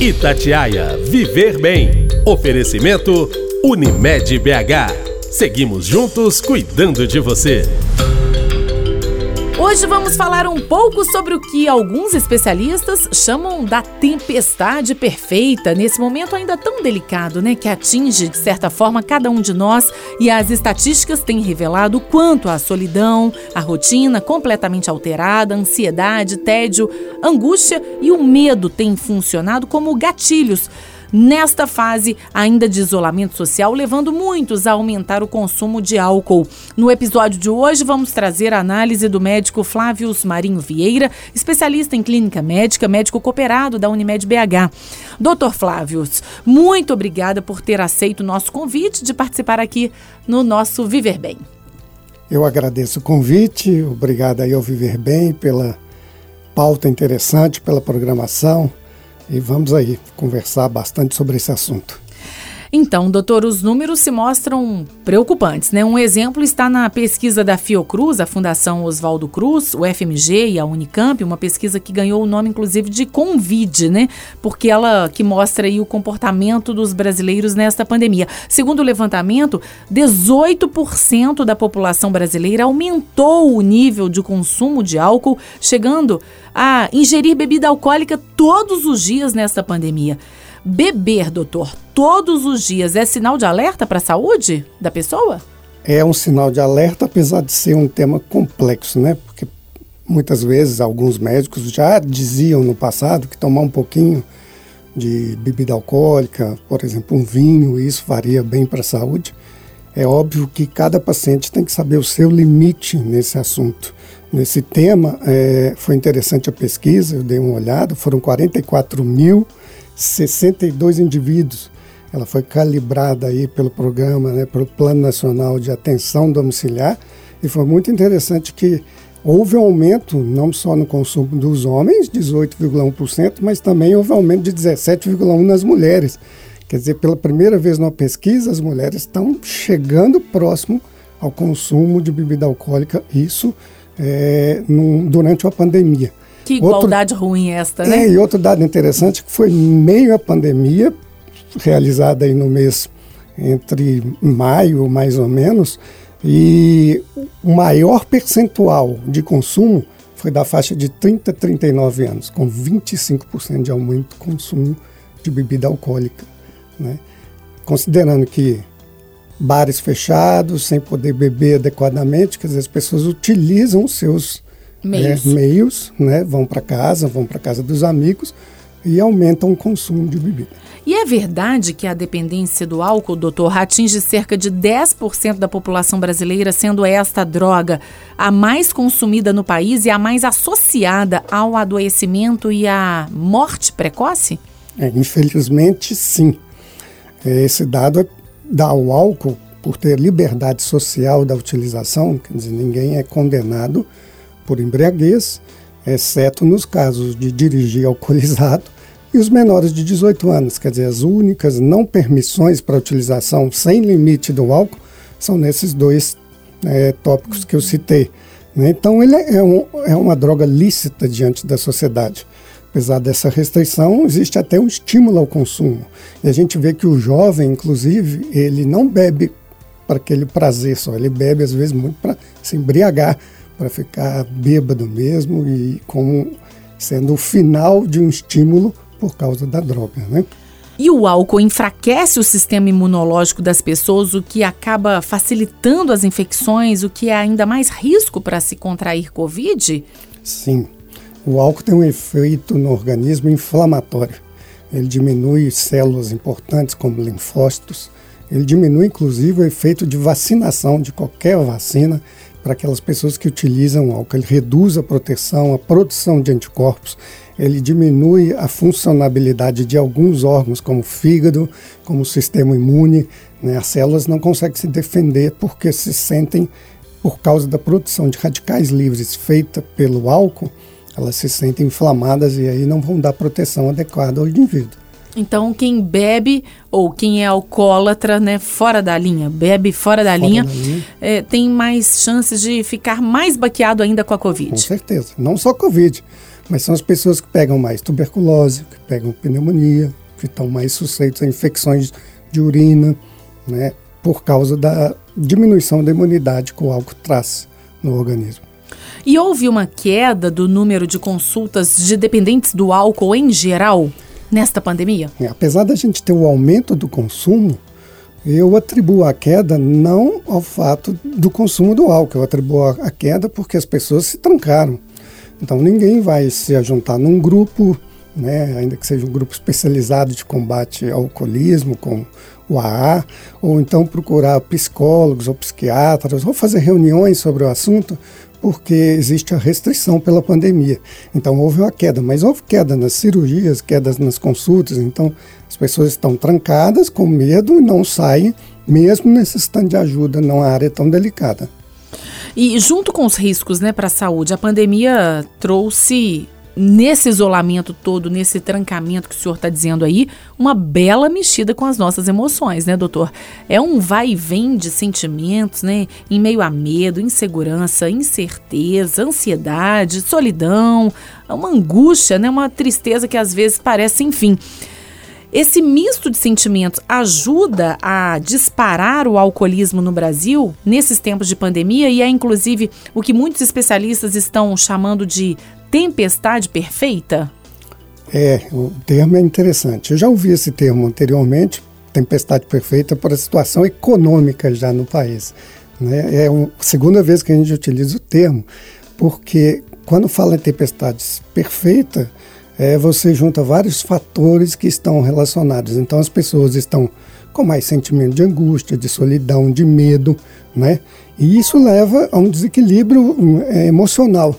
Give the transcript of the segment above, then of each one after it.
Itatiaia Viver Bem. Oferecimento Unimed BH. Seguimos juntos cuidando de você. Hoje vamos falar um pouco sobre o que alguns especialistas chamam da tempestade perfeita, nesse momento ainda tão delicado, né, que atinge de certa forma cada um de nós, e as estatísticas têm revelado quanto a solidão, a rotina completamente alterada, ansiedade, tédio, angústia e o medo têm funcionado como gatilhos nesta fase ainda de isolamento social, levando muitos a aumentar o consumo de álcool. No episódio de hoje, vamos trazer a análise do médico Flávio Marinho Vieira, especialista em clínica médica, médico cooperado da Unimed BH. Doutor Flávio, muito obrigada por ter aceito o nosso convite de participar aqui no nosso Viver Bem. Eu agradeço o convite, obrigado aí ao Viver Bem pela pauta interessante, pela programação. E vamos aí conversar bastante sobre esse assunto. Então, doutor, os números se mostram preocupantes, né? Um exemplo está na pesquisa da Fiocruz, a Fundação Oswaldo Cruz, o FMG e a Unicamp, uma pesquisa que ganhou o nome inclusive de Convide, né? Porque ela que mostra aí o comportamento dos brasileiros nesta pandemia. Segundo o levantamento, 18% da população brasileira aumentou o nível de consumo de álcool, chegando a ingerir bebida alcoólica todos os dias nesta pandemia. Beber, doutor, todos os dias é sinal de alerta para a saúde da pessoa? É um sinal de alerta, apesar de ser um tema complexo, né? Porque muitas vezes alguns médicos já diziam no passado que tomar um pouquinho de bebida alcoólica, por exemplo, um vinho, isso faria bem para a saúde. É óbvio que cada paciente tem que saber o seu limite nesse assunto. Nesse tema, é, foi interessante a pesquisa, eu dei uma olhada, foram 44 mil 62 indivíduos. Ela foi calibrada aí pelo programa, né, pelo Plano Nacional de Atenção Domiciliar, e foi muito interessante que houve um aumento não só no consumo dos homens, 18,1%, mas também houve um aumento de 17,1% nas mulheres. Quer dizer, pela primeira vez numa pesquisa, as mulheres estão chegando próximo ao consumo de bebida alcoólica, isso é, num, durante a pandemia. Que igualdade outro, ruim esta, né? É, e outro dado interessante que foi meio à pandemia, realizada aí no mês entre maio, mais ou menos, e o maior percentual de consumo foi da faixa de 30 a 39 anos, com 25% de aumento do consumo de bebida alcoólica. Né? Considerando que bares fechados, sem poder beber adequadamente, quer dizer, as pessoas utilizam os seus meios, é, meios né, vão para casa, vão para casa dos amigos e aumentam o consumo de bebida. E é verdade que a dependência do álcool, doutor, atinge cerca de 10% da população brasileira, sendo esta droga a mais consumida no país e a mais associada ao adoecimento e à morte precoce? É, infelizmente, sim. Esse dado é, dá ao álcool, por ter liberdade social da utilização, quer dizer, ninguém é condenado por embriaguez, exceto nos casos de dirigir alcoolizado e os menores de 18 anos, quer dizer, as únicas não permissões para utilização sem limite do álcool são nesses dois é, tópicos que eu citei. Né? Então, ele é, um, é uma droga lícita diante da sociedade. Apesar dessa restrição, existe até um estímulo ao consumo. E a gente vê que o jovem, inclusive, ele não bebe para aquele prazer só, ele bebe às vezes muito para se embriagar para ficar bêbado mesmo e como sendo o final de um estímulo por causa da droga, né? E o álcool enfraquece o sistema imunológico das pessoas, o que acaba facilitando as infecções, o que é ainda mais risco para se contrair Covid? Sim. O álcool tem um efeito no organismo inflamatório. Ele diminui células importantes como linfócitos. Ele diminui inclusive o efeito de vacinação de qualquer vacina para aquelas pessoas que utilizam álcool. Ele reduz a proteção, a produção de anticorpos, ele diminui a funcionabilidade de alguns órgãos, como o fígado, como o sistema imune. Né? As células não conseguem se defender porque se sentem, por causa da produção de radicais livres feita pelo álcool, elas se sentem inflamadas e aí não vão dar proteção adequada ao indivíduo. Então, quem bebe ou quem é alcoólatra, né, fora da linha, bebe fora da fora linha, da linha. É, tem mais chances de ficar mais baqueado ainda com a Covid. Com certeza. Não só Covid, mas são as pessoas que pegam mais tuberculose, que pegam pneumonia, que estão mais sujeitos a infecções de urina, né, por causa da diminuição da imunidade que o álcool traz no organismo. E houve uma queda do número de consultas de dependentes do álcool em geral nesta pandemia? É, apesar da gente ter o aumento do consumo, eu atribuo a queda não ao fato do consumo do álcool, eu atribuo a queda porque as pessoas se trancaram. Então ninguém vai se juntar num grupo, né, ainda que seja um grupo especializado de combate ao alcoolismo, com o AA, ou então procurar psicólogos ou psiquiatras, ou fazer reuniões sobre o assunto, porque existe a restrição pela pandemia. Então houve uma queda, mas houve queda nas cirurgias, quedas nas consultas, então as pessoas estão trancadas com medo e não saem, mesmo necessitando de ajuda numa área tão delicada. E junto com os riscos né, para a saúde, a pandemia trouxe nesse isolamento todo, nesse trancamento que o senhor está dizendo aí, uma bela mexida com as nossas emoções, né, doutor? É um vai e vem de sentimentos, né? Em meio a medo, insegurança, incerteza, ansiedade, solidão, uma angústia, né? Uma tristeza que às vezes parece, enfim. Esse misto de sentimentos ajuda a disparar o alcoolismo no Brasil nesses tempos de pandemia e é inclusive o que muitos especialistas estão chamando de tempestade perfeita? É, o termo é interessante. Eu já ouvi esse termo anteriormente, tempestade perfeita, para a situação econômica já no país. Né? É a segunda vez que a gente utiliza o termo, porque quando fala em tempestade perfeita, é, você junta vários fatores que estão relacionados. Então as pessoas estão com mais sentimento de angústia, de solidão, de medo, né? E isso leva a um desequilíbrio hum, é, emocional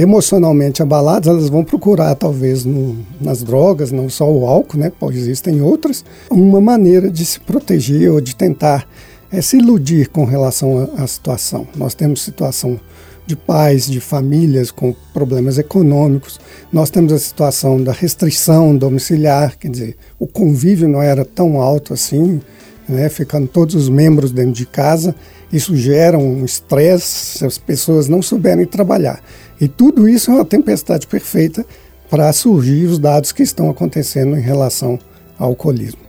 emocionalmente abaladas, elas vão procurar, talvez, no, nas drogas, não só o álcool, né? Pois existem outras, uma maneira de se proteger ou de tentar é, se iludir com relação à situação. Nós temos situação de pais, de famílias com problemas econômicos. Nós temos a situação da restrição domiciliar, quer dizer, o convívio não era tão alto assim, né, ficando todos os membros dentro de casa. Isso gera um estresse se as pessoas não souberem trabalhar. E tudo isso é uma tempestade perfeita para surgir os dados que estão acontecendo em relação ao alcoolismo.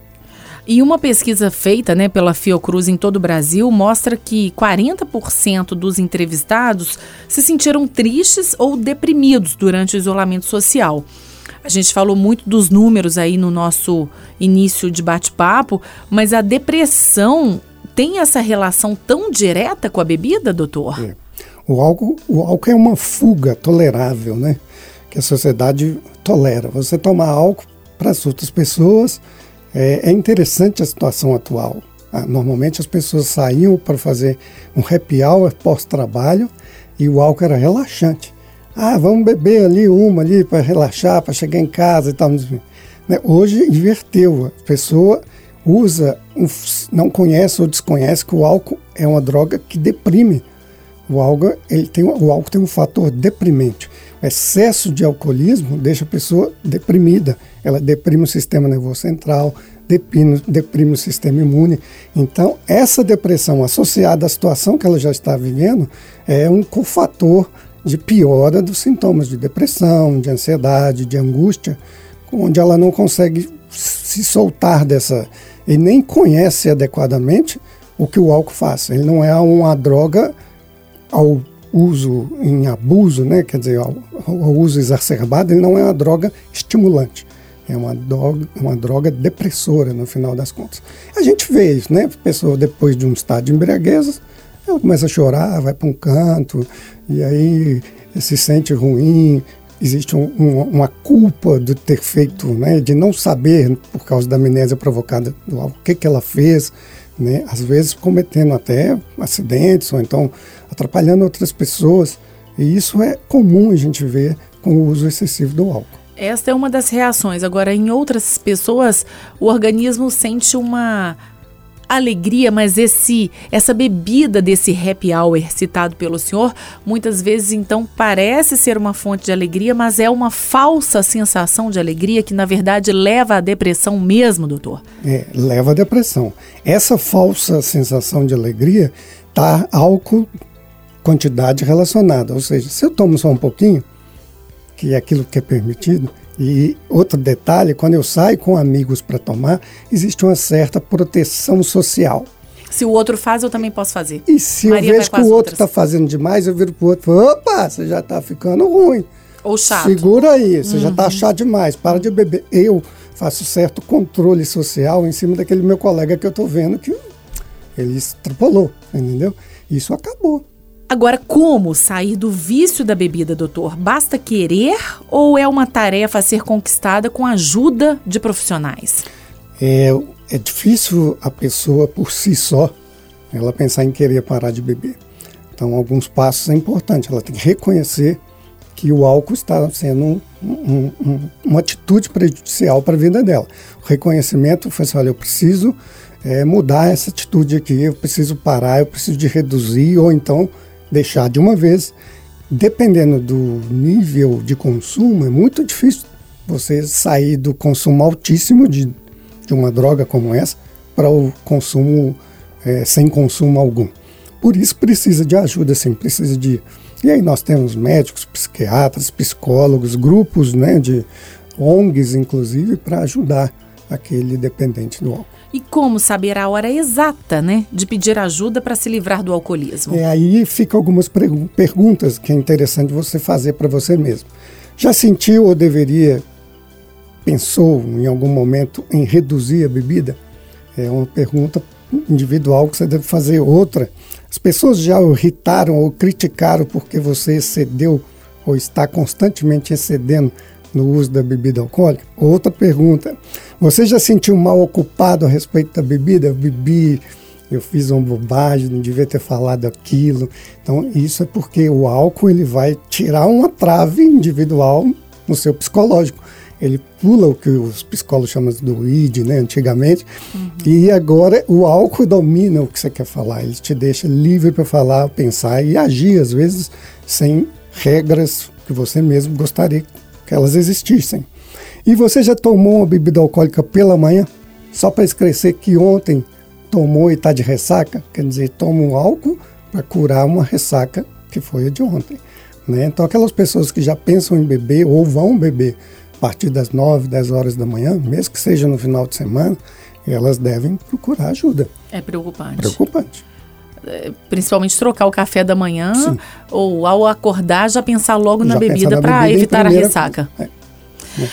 E uma pesquisa feita né, pela Fiocruz em todo o Brasil mostra que 40% dos entrevistados se sentiram tristes ou deprimidos durante o isolamento social. A gente falou muito dos números aí no nosso início de bate-papo, mas a depressão tem essa relação tão direta com a bebida, doutor? É. O álcool, o álcool é uma fuga tolerável, né? Que a sociedade tolera. Você tomar álcool para as outras pessoas é, é, interessante a situação atual. Ah, normalmente as pessoas saíam para fazer um happy hour pós-trabalho e o álcool era relaxante. Ah, vamos beber ali uma ali para relaxar, para chegar em casa e tal. Né? Hoje inverteu. A pessoa usa, não conhece ou desconhece que o álcool é uma droga que deprime o álcool, ele tem, o álcool tem um fator deprimente. O excesso de alcoolismo deixa a pessoa deprimida. Ela deprime o sistema nervoso central, deprime, deprime o sistema imune. Então, essa depressão associada à situação que ela já está vivendo é um cofator de piora dos sintomas de depressão, de ansiedade, de angústia, onde ela não consegue se soltar dessa e nem conhece adequadamente o que o álcool faz. Ele não é uma droga ao uso em abuso, né, quer dizer, ao, ao, uso exacerbado, ele não é uma droga estimulante. É uma droga, uma droga depressora, no final das contas. A gente vê isso, né? A pessoa, depois de um estado de embriaguez, ela começa a chorar, vai para um canto, e aí se sente ruim, existe um, um, uma culpa de ter feito, né, de não saber, por causa da amnésia provocada, o que, que ela fez, né, às vezes cometendo até acidentes ou então atrapalhando outras pessoas. E isso é comum a gente ver com o uso excessivo do álcool. Esta é uma das reações. Agora, em outras pessoas, o organismo sente uma alegria, mas esse essa bebida desse happy hour citado pelo senhor, muitas vezes então parece ser uma fonte de alegria, mas é uma falsa sensação de alegria que na verdade leva à depressão mesmo, doutor. É, leva à depressão. Essa falsa sensação de alegria tá álcool quantidade relacionada, ou seja, se eu tomo só um pouquinho, que é aquilo que é permitido. E outro detalhe, quando eu saio com amigos para tomar, existe uma certa proteção social. Se o outro faz, eu também posso fazer. E se Maria eu vejo que o outro está fazendo demais, eu viro pro outro e falo, opa, você já está ficando ruim. Ou chato. Segura aí, você tá uhum. já está chato demais, para de beber. Eu faço certo controle social em cima daquele meu colega que eu estou vendo que ele extrapolou, entendeu? Isso acabou. Agora, como sair do vício da bebida, doutor? Basta querer ou é uma tarefa a ser conquistada com a ajuda de profissionais? É, é difícil a pessoa por si só ela pensar em querer parar de beber. Então, alguns passos é importante. Ela tem que reconhecer que o álcool está sendo um, um, um, uma atitude prejudicial para a vida dela. O reconhecimento foi assim, olha, eu preciso é, mudar essa atitude aqui, eu preciso parar, eu preciso de reduzir ou então deixar de uma vez. Dependendo do nível de consumo, é muito difícil você sair do consumo altíssimo de, de uma droga como essa para o consumo é, sem consumo algum. Por isso precisa de ajuda, sim, precisa de. E aí nós temos médicos, psiquiatras, psicólogos, grupos né, de ONGs, inclusive, para ajudar aquele dependente do álcool. E como saber a hora exata, né, de pedir ajuda para se livrar do alcoolismo? É, aí fica algumas perguntas que é interessante você fazer para você mesmo. Já sentiu ou deveria, pensou em algum momento em reduzir a bebida? É uma pergunta individual que você deve fazer. Outra, as pessoas já o irritaram ou criticaram porque você excedeu ou está constantemente excedendo no uso da bebida alcoólica? Outra pergunta: você já sentiu mal ocupado a respeito da bebida? Eu bebi, eu fiz uma bobagem, não devia ter falado aquilo. Então, isso é porque o álcool ele vai tirar uma trave individual no seu psicológico. Ele pula o que os psicólogos chamam do id, né, antigamente, uhum. e agora o álcool domina o que você quer falar. Ele te deixa livre para falar, pensar e agir, às vezes, sem regras que você mesmo gostaria que elas existissem. E você já tomou uma bebida alcoólica pela manhã? Só para esclarecer que ontem tomou e está de ressaca? Quer dizer, toma um álcool para curar uma ressaca que foi a de ontem. Né? Então, aquelas pessoas que já pensam em beber ou vão beber a partir das 9, 10 horas da manhã, mesmo que seja no final de semana, elas devem procurar ajuda. É preocupante. Preocupante principalmente trocar o café da manhã Sim. ou ao acordar já pensar logo já na bebida para evitar primeira, a ressaca. É, é.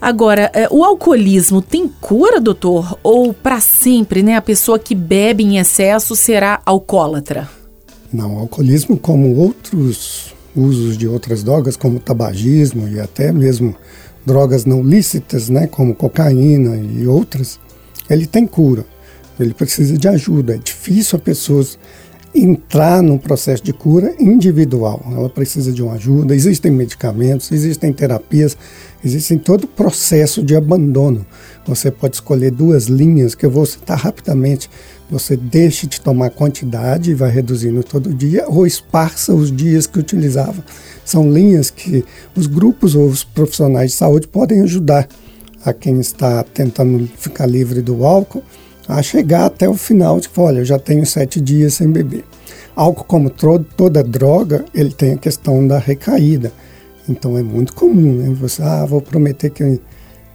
Agora, é, o alcoolismo tem cura, doutor? Ou para sempre, né, a pessoa que bebe em excesso será alcoólatra? Não, o alcoolismo, como outros usos de outras drogas, como tabagismo e até mesmo drogas não lícitas, né, como cocaína e outras, ele tem cura ele precisa de ajuda. É difícil a pessoa entrar num processo de cura individual. Ela precisa de uma ajuda. Existem medicamentos, existem terapias, existem todo o processo de abandono. Você pode escolher duas linhas que eu vou citar rapidamente. Você deixe de tomar quantidade e vai reduzindo todo dia, ou esparça os dias que utilizava. São linhas que os grupos ou os profissionais de saúde podem ajudar a quem está tentando ficar livre do álcool a chegar até o final de que, olha, eu já tenho sete dias sem beber. Álcool, como toda droga, ele tem a questão da recaída. Então é muito comum, né? Você, ah, vou prometer que,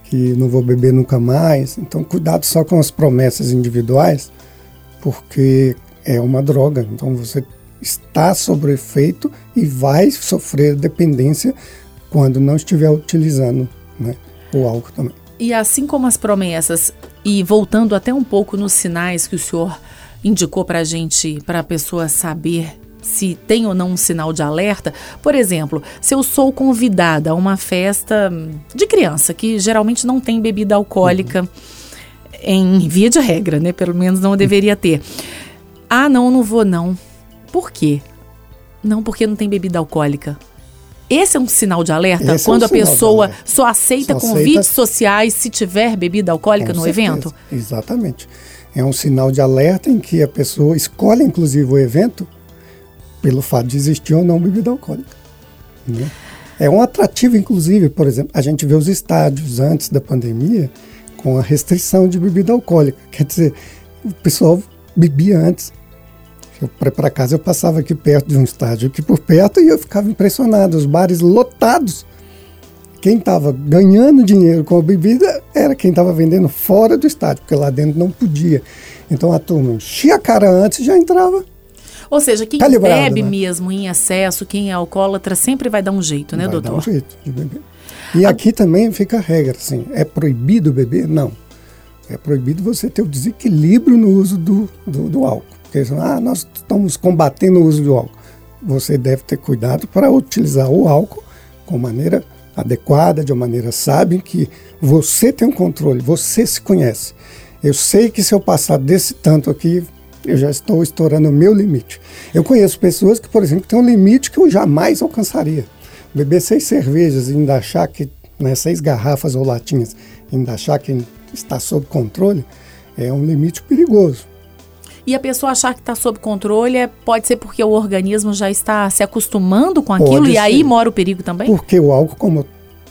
que não vou beber nunca mais. Então cuidado só com as promessas individuais, porque é uma droga. Então você está sob efeito e vai sofrer dependência quando não estiver utilizando né, o álcool também. E assim como as promessas, e voltando até um pouco nos sinais que o senhor indicou para a gente, para a pessoa saber se tem ou não um sinal de alerta. Por exemplo, se eu sou convidada a uma festa de criança, que geralmente não tem bebida alcoólica, uhum. em via de regra, né? Pelo menos não deveria ter. Ah, não, não vou não. Por quê? Não, porque não tem bebida alcoólica. Esse é um sinal de alerta Esse quando é um a pessoa só aceita só convites aceita... sociais se tiver bebida alcoólica Com no certeza. evento? Exatamente. É um sinal de alerta em que a pessoa escolhe, inclusive, o evento pelo fato de existir ou não bebida alcoólica. Né? É um atrativo, inclusive, por exemplo, a gente vê os estádios antes da pandemia com a restrição de bebida alcoólica. Quer dizer, o pessoal bebia antes para casa eu passava aqui perto de um estádio aqui por perto e eu ficava impressionado, os bares lotados quem estava ganhando dinheiro com a bebida era quem estava vendendo fora do estádio, porque lá dentro não podia. Então a turma enchia a cara antes e já entrava. Ou seja, quem bebe né? mesmo em excesso, quem é alcoólatra, sempre vai dar um jeito, né, vai doutor? Dar um jeito de beber. E a... aqui também fica a regra, assim, é proibido beber? Não. É proibido você ter o desequilíbrio no uso do, do, do álcool. Porque ah, nós estamos combatendo o uso do álcool. Você deve ter cuidado para utilizar o álcool com maneira adequada, de uma maneira sábia, que você tem um controle, você se conhece. Eu sei que se eu passar desse tanto aqui, eu já estou estourando o meu limite. Eu conheço pessoas que, por exemplo, têm um limite que eu jamais alcançaria. Beber seis cervejas e ainda achar que, né, seis garrafas ou latinhas, ainda achar que está sob controle, é um limite perigoso. E a pessoa achar que está sob controle é, pode ser porque o organismo já está se acostumando com aquilo pode e ser. aí mora o perigo também? Porque o álcool, como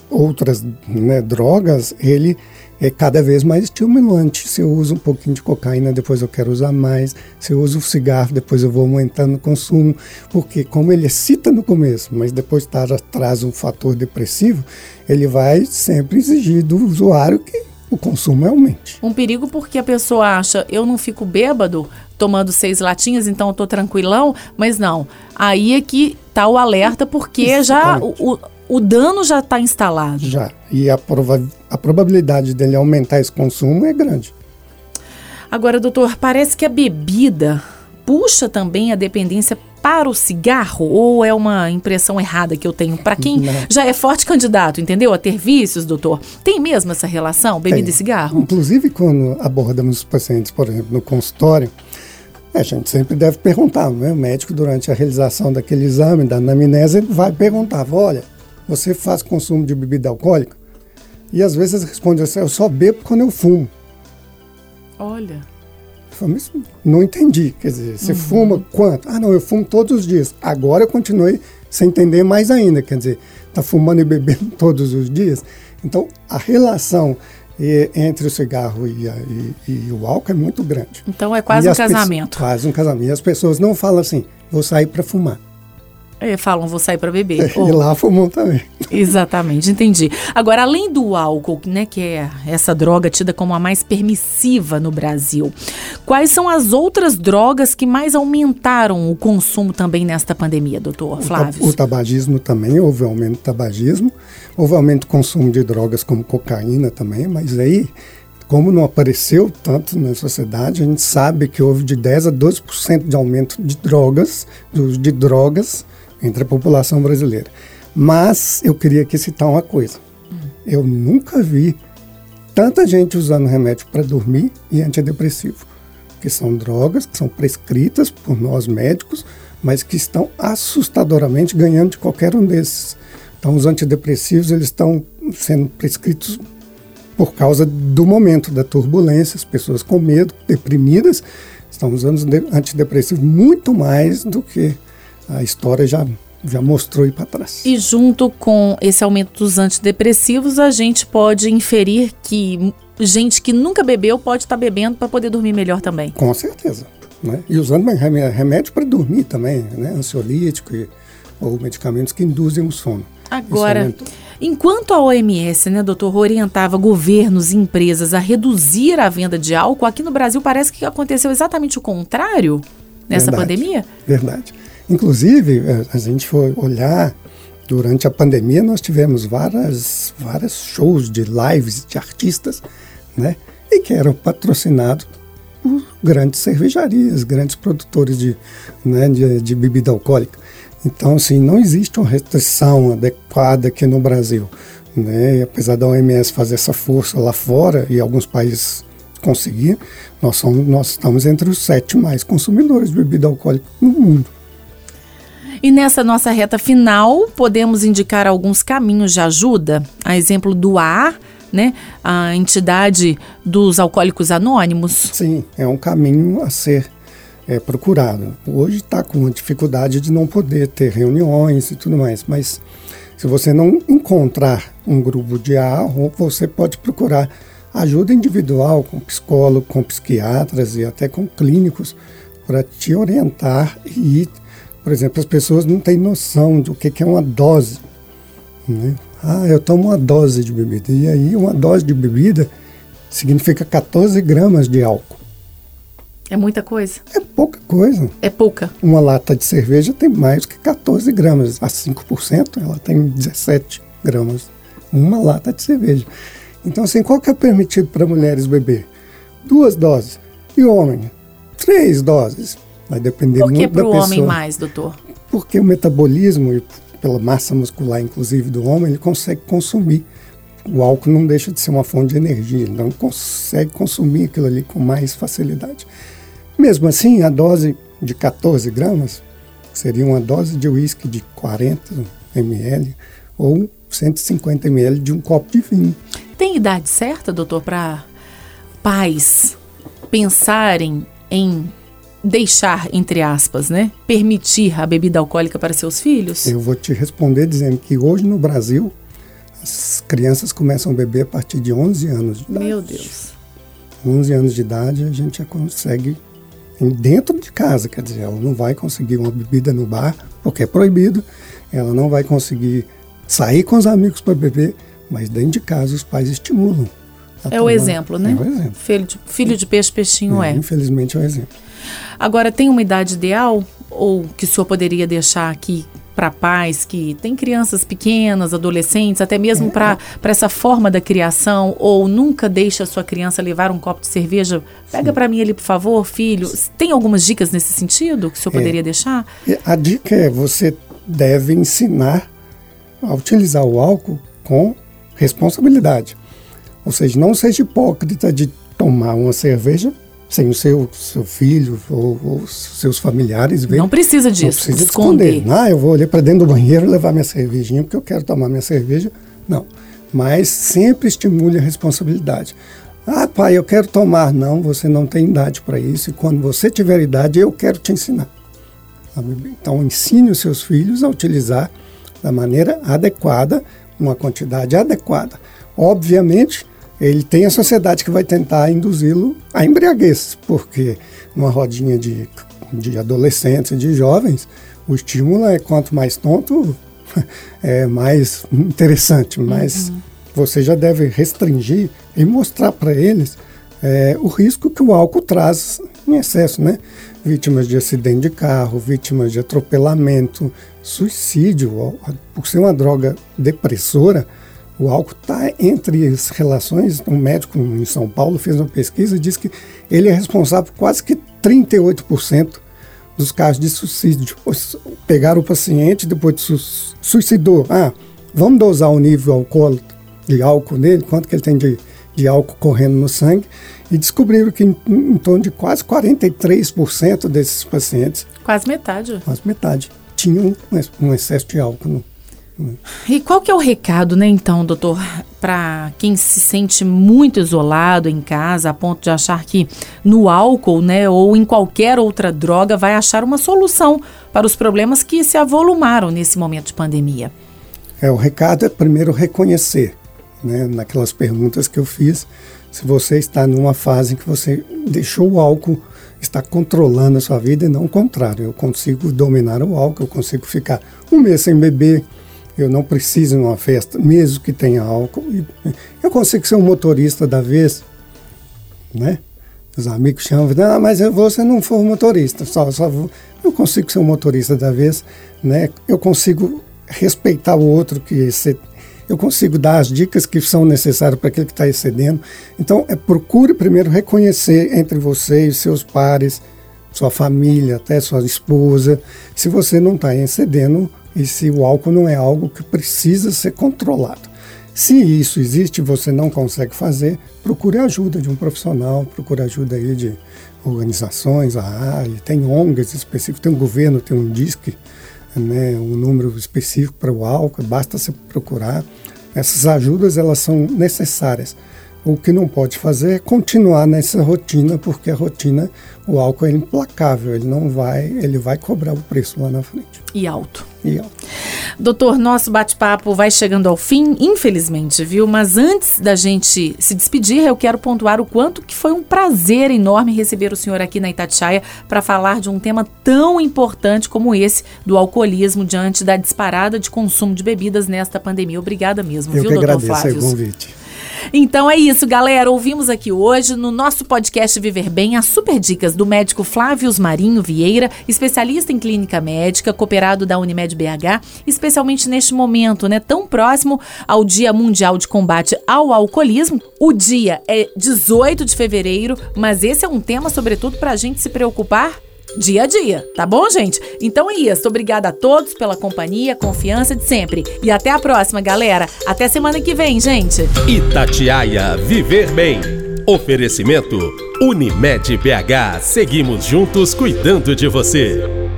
outras né, drogas, ele é cada vez mais estimulante. Se eu uso um pouquinho de cocaína, depois eu quero usar mais. Se eu uso o cigarro, depois eu vou aumentando o consumo. Porque como ele excita no começo, mas depois traz um fator depressivo, ele vai sempre exigir do usuário que o consumo aumente. Um perigo porque a pessoa acha, eu não fico bêbado tomando seis latinhas, então eu tô tranquilão, mas não. Aí é que tá o alerta porque já o, o, dano já está instalado. Já. E a, prova a probabilidade dele aumentar esse consumo é grande. Agora, doutor, parece que a bebida puxa também a dependência para o cigarro ou é uma impressão errada que eu tenho? Para quem Não. já é forte candidato, entendeu? A ter vícios, doutor. Tem mesmo essa relação, bebida Tem. e cigarro? Inclusive, quando abordamos os pacientes, por exemplo, no consultório, a gente sempre deve perguntar, né? O médico, durante a realização daquele exame, da anamnese, vai perguntar: olha, você faz consumo de bebida alcoólica? E às vezes responde assim: eu só bebo quando eu fumo. Olha. Não entendi. Quer dizer, você uhum. fuma quanto? Ah, não, eu fumo todos os dias. Agora eu continuei sem entender mais ainda. Quer dizer, tá fumando e bebendo todos os dias. Então, a relação e, entre o cigarro e, a, e, e, o álcool é muito grande. Então é quase um casamento. Quase um casamento. E as pessoas não falam assim, vou sair para fumar. É, falam, vou sair para beber. E lá fumam também. Exatamente, entendi. Agora, além do álcool, né, que é essa droga tida como a mais permissiva no Brasil, quais são as outras drogas que mais aumentaram o consumo também nesta pandemia, doutor Flávio? O, tabagismo também, houve aumento do tabagismo, houve aumento do consumo de drogas como cocaína também, mas aí como não apareceu tanto na sociedade, a gente sabe que houve de 10 a 12% de aumento de drogas, de drogas entre a população brasileira. Mas eu queria aqui citar uma coisa. Eu nunca vi tanta gente usando remédio para dormir e antidepressivo, que são drogas que são prescritas por nós médicos, mas que estão assustadoramente ganhando de qualquer um desses. Então, os antidepressivos eles estão sendo prescritos por causa do momento da turbulência, as pessoas com medo, deprimidas, estão usando antidepressivos muito mais do que a história já, já mostrou ir para trás. E junto com esse aumento dos antidepressivos, a gente pode inferir que gente que nunca bebeu pode estar tá bebendo para poder dormir melhor também. Com certeza. Né? E usando remédio para dormir também, né? ansiolítico e, ou medicamentos que induzem o sono. Agora, enquanto a OMS, né, doutor, orientava governos e empresas a reduzir a venda de álcool, aqui no Brasil parece que aconteceu exatamente o contrário nessa verdade, pandemia? Verdade. Inclusive, eh, a gente for olhar, durante a pandemia nós tivemos várias, várias shows de lives de artistas, né? E que eram patrocinados por grandes cervejarias, grandes produtores de, né, de, de bebida alcoólica. Então, assim, não existe uma restrição adequada aqui no Brasil. Né? apesar da OMS fazer essa força lá fora e alguns países conseguir, nós, somos, nós estamos entre os sete mais consumidores de bebida alcoólica no mundo. E nessa nossa reta final, podemos indicar alguns caminhos de ajuda, a exemplo do AA, né, a entidade dos alcoólicos anônimos. Sim, é um caminho a ser é, procurado. Hoje está com a dificuldade de não poder ter reuniões e tudo mais, mas se você não encontrar um grupo de AA, você pode procurar ajuda individual com psicólogo, com psiquiatras e até com clínicos para te orientar e por exemplo, as pessoas não têm noção do que é uma dose. Né? Ah, eu tomo uma dose de bebida. E aí, uma dose de bebida significa 14 gramas de álcool. É muita coisa? É pouca coisa. É pouca. Uma lata de cerveja tem mais que 14 gramas. A 5% ela tem 17 gramas. Uma lata de cerveja. Então, assim, qual que é permitido para mulheres beber? Duas doses. E homem? Três doses. Vai depender Por que muito da pessoa. homem mais, doutor? Porque o metabolismo, e pela massa muscular, inclusive, do homem, ele consegue consumir. O álcool não deixa de ser uma fonte de energia, ele não consegue consumir aquilo ali com mais facilidade. Mesmo assim, a dose de 14 gramas seria uma dose de uísque de 40 ml ou 150 ml de um copo de vinho. Tem idade certa, doutor, para pais pensarem em deixar, entre aspas, né, permitir a bebida alcoólica para seus filhos? Eu vou te responder dizendo que hoje no Brasil as crianças começam a beber a partir de 11 anos de idade. Meu Deus. 11 anos de idade a gente já consegue dentro de casa, quer dizer, ela não vai conseguir uma bebida no bar porque é proibido, ela não vai conseguir sair com os amigos para beber, mas dentro de casa os pais estimulam. A É o exemplo, né? É o exemplo. Filho de, filho de peixe, peixinho é. Infelizmente é o exemplo. Agora, tem uma idade ideal ou que o senhor poderia deixar aqui para pais que têm crianças pequenas, adolescentes, até mesmo para essa forma da criação, ou nunca deixa a sua criança levar um copo de cerveja? Pega para mim ali, por favor, filho. Tem algumas dicas nesse sentido que o senhor poderia deixar? E A dica é você deve ensinar a utilizar o álcool com responsabilidade. Ou seja, não seja hipócrita de tomar uma cerveja sem o seu, seu filho ou, ou seus familiares verem. Não precisa Não disso. precisa esconder. esconder. Ah, eu vou ali para dentro do banheiro levar minha cervejinha porque eu quero tomar minha cerveja. Não. Mas sempre estimule a responsabilidade. Ah, pai, eu quero tomar. Não, você não tem idade para isso. E quando você tiver idade, eu quero te ensinar. a beber. Então, ensine os seus filhos a utilizar da maneira adequada, uma quantidade adequada. Obviamente, ele tem a sociedade que vai tentar induzi-lo à embriaguez, porque numa rodinha de, de adolescentes e de jovens, o estímulo é quanto mais tonto, é mais interessante, mas você já deve restringir e mostrar para eles é, o risco que o álcool traz em excesso, né? Vítimas de acidente de carro, vítimas de atropelamento, suicídio. Por ser uma droga depressora, o álcool está entre as relações. Um médico em São Paulo fez uma pesquisa e disse que ele é responsável por quase que 38% dos casos de suicídio. Pegaram o paciente, depois de su suicidou. Ah, vamos dosar o nível alcoólico, de álcool nele, quanto que ele tem de, de álcool correndo no sangue, e descobriram que em, em torno de quase 43% desses pacientes, Quase metade. quase metade, tinham um, um excesso de álcool. No, e qual que é o recado, né, então, doutor, para quem se sente muito isolado em casa, a ponto de achar que no álcool, né, ou em qualquer outra droga vai achar uma solução para os problemas que se avolumaram nesse momento de pandemia? É, o recado é primeiro reconhecer, né, naquelas perguntas que eu fiz, se você está numa fase em que você deixou o álcool está controlando a sua vida e não o contrário. Eu consigo dominar o álcool, eu consigo ficar um mês sem beber, eu não preciso ir numa festa, mesmo que tenha álcool. Eu consigo ser um motorista da vez, né? Os amigos chamam, ah, mas você não for motorista, só, só vou. Eu consigo ser um motorista da vez, né? Eu consigo respeitar o outro que eu consigo dar as dicas que são necessárias para aquele que está excedendo. Então, é, procure primeiro reconhecer entre você e seus pares, sua família, até sua esposa, se você não está excedendo e se o álcool não é algo que precisa ser controlado. Se isso existe e você não consegue fazer, procure ajuda de um profissional, procure ajuda aí de organizações, a tem ONGs específicos, tem um governo, tem um DISC, né, um número específico para o álcool, basta você procurar. Essas ajudas elas são necessárias, O que não pode fazer é continuar nessa rotina, porque a rotina, o álcool é implacável, ele não vai, ele vai cobrar o preço lá na frente. E alto. E alto. Doutor, nosso bate-papo vai chegando ao fim, infelizmente, viu? Mas antes da gente se despedir, eu quero pontuar o quanto que foi um prazer enorme receber o senhor aqui na Itatiaia para falar de um tema tão importante como esse do alcoolismo diante da disparada de consumo de bebidas nesta pandemia. Obrigada mesmo, eu viu, que doutor agradeço Flávio? o convite. Então é isso, galera. Ouvimos aqui hoje no nosso podcast Viver Bem as super dicas do médico Flávio Marinho Vieira, especialista em clínica médica, cooperado da Unimed BH, especialmente neste momento, né, tão próximo ao Dia Mundial de Combate ao Alcoolismo. O dia é 18 de fevereiro, mas esse é um tema, sobretudo, para a gente se preocupar dia a dia, tá bom, gente? Então é isso. Obrigada a todos pela companhia, confiança de sempre. E até a próxima, galera. Até semana que vem, gente. Itatiaia Viver Bem. Oferecimento Unimed BH. Seguimos juntos cuidando de você.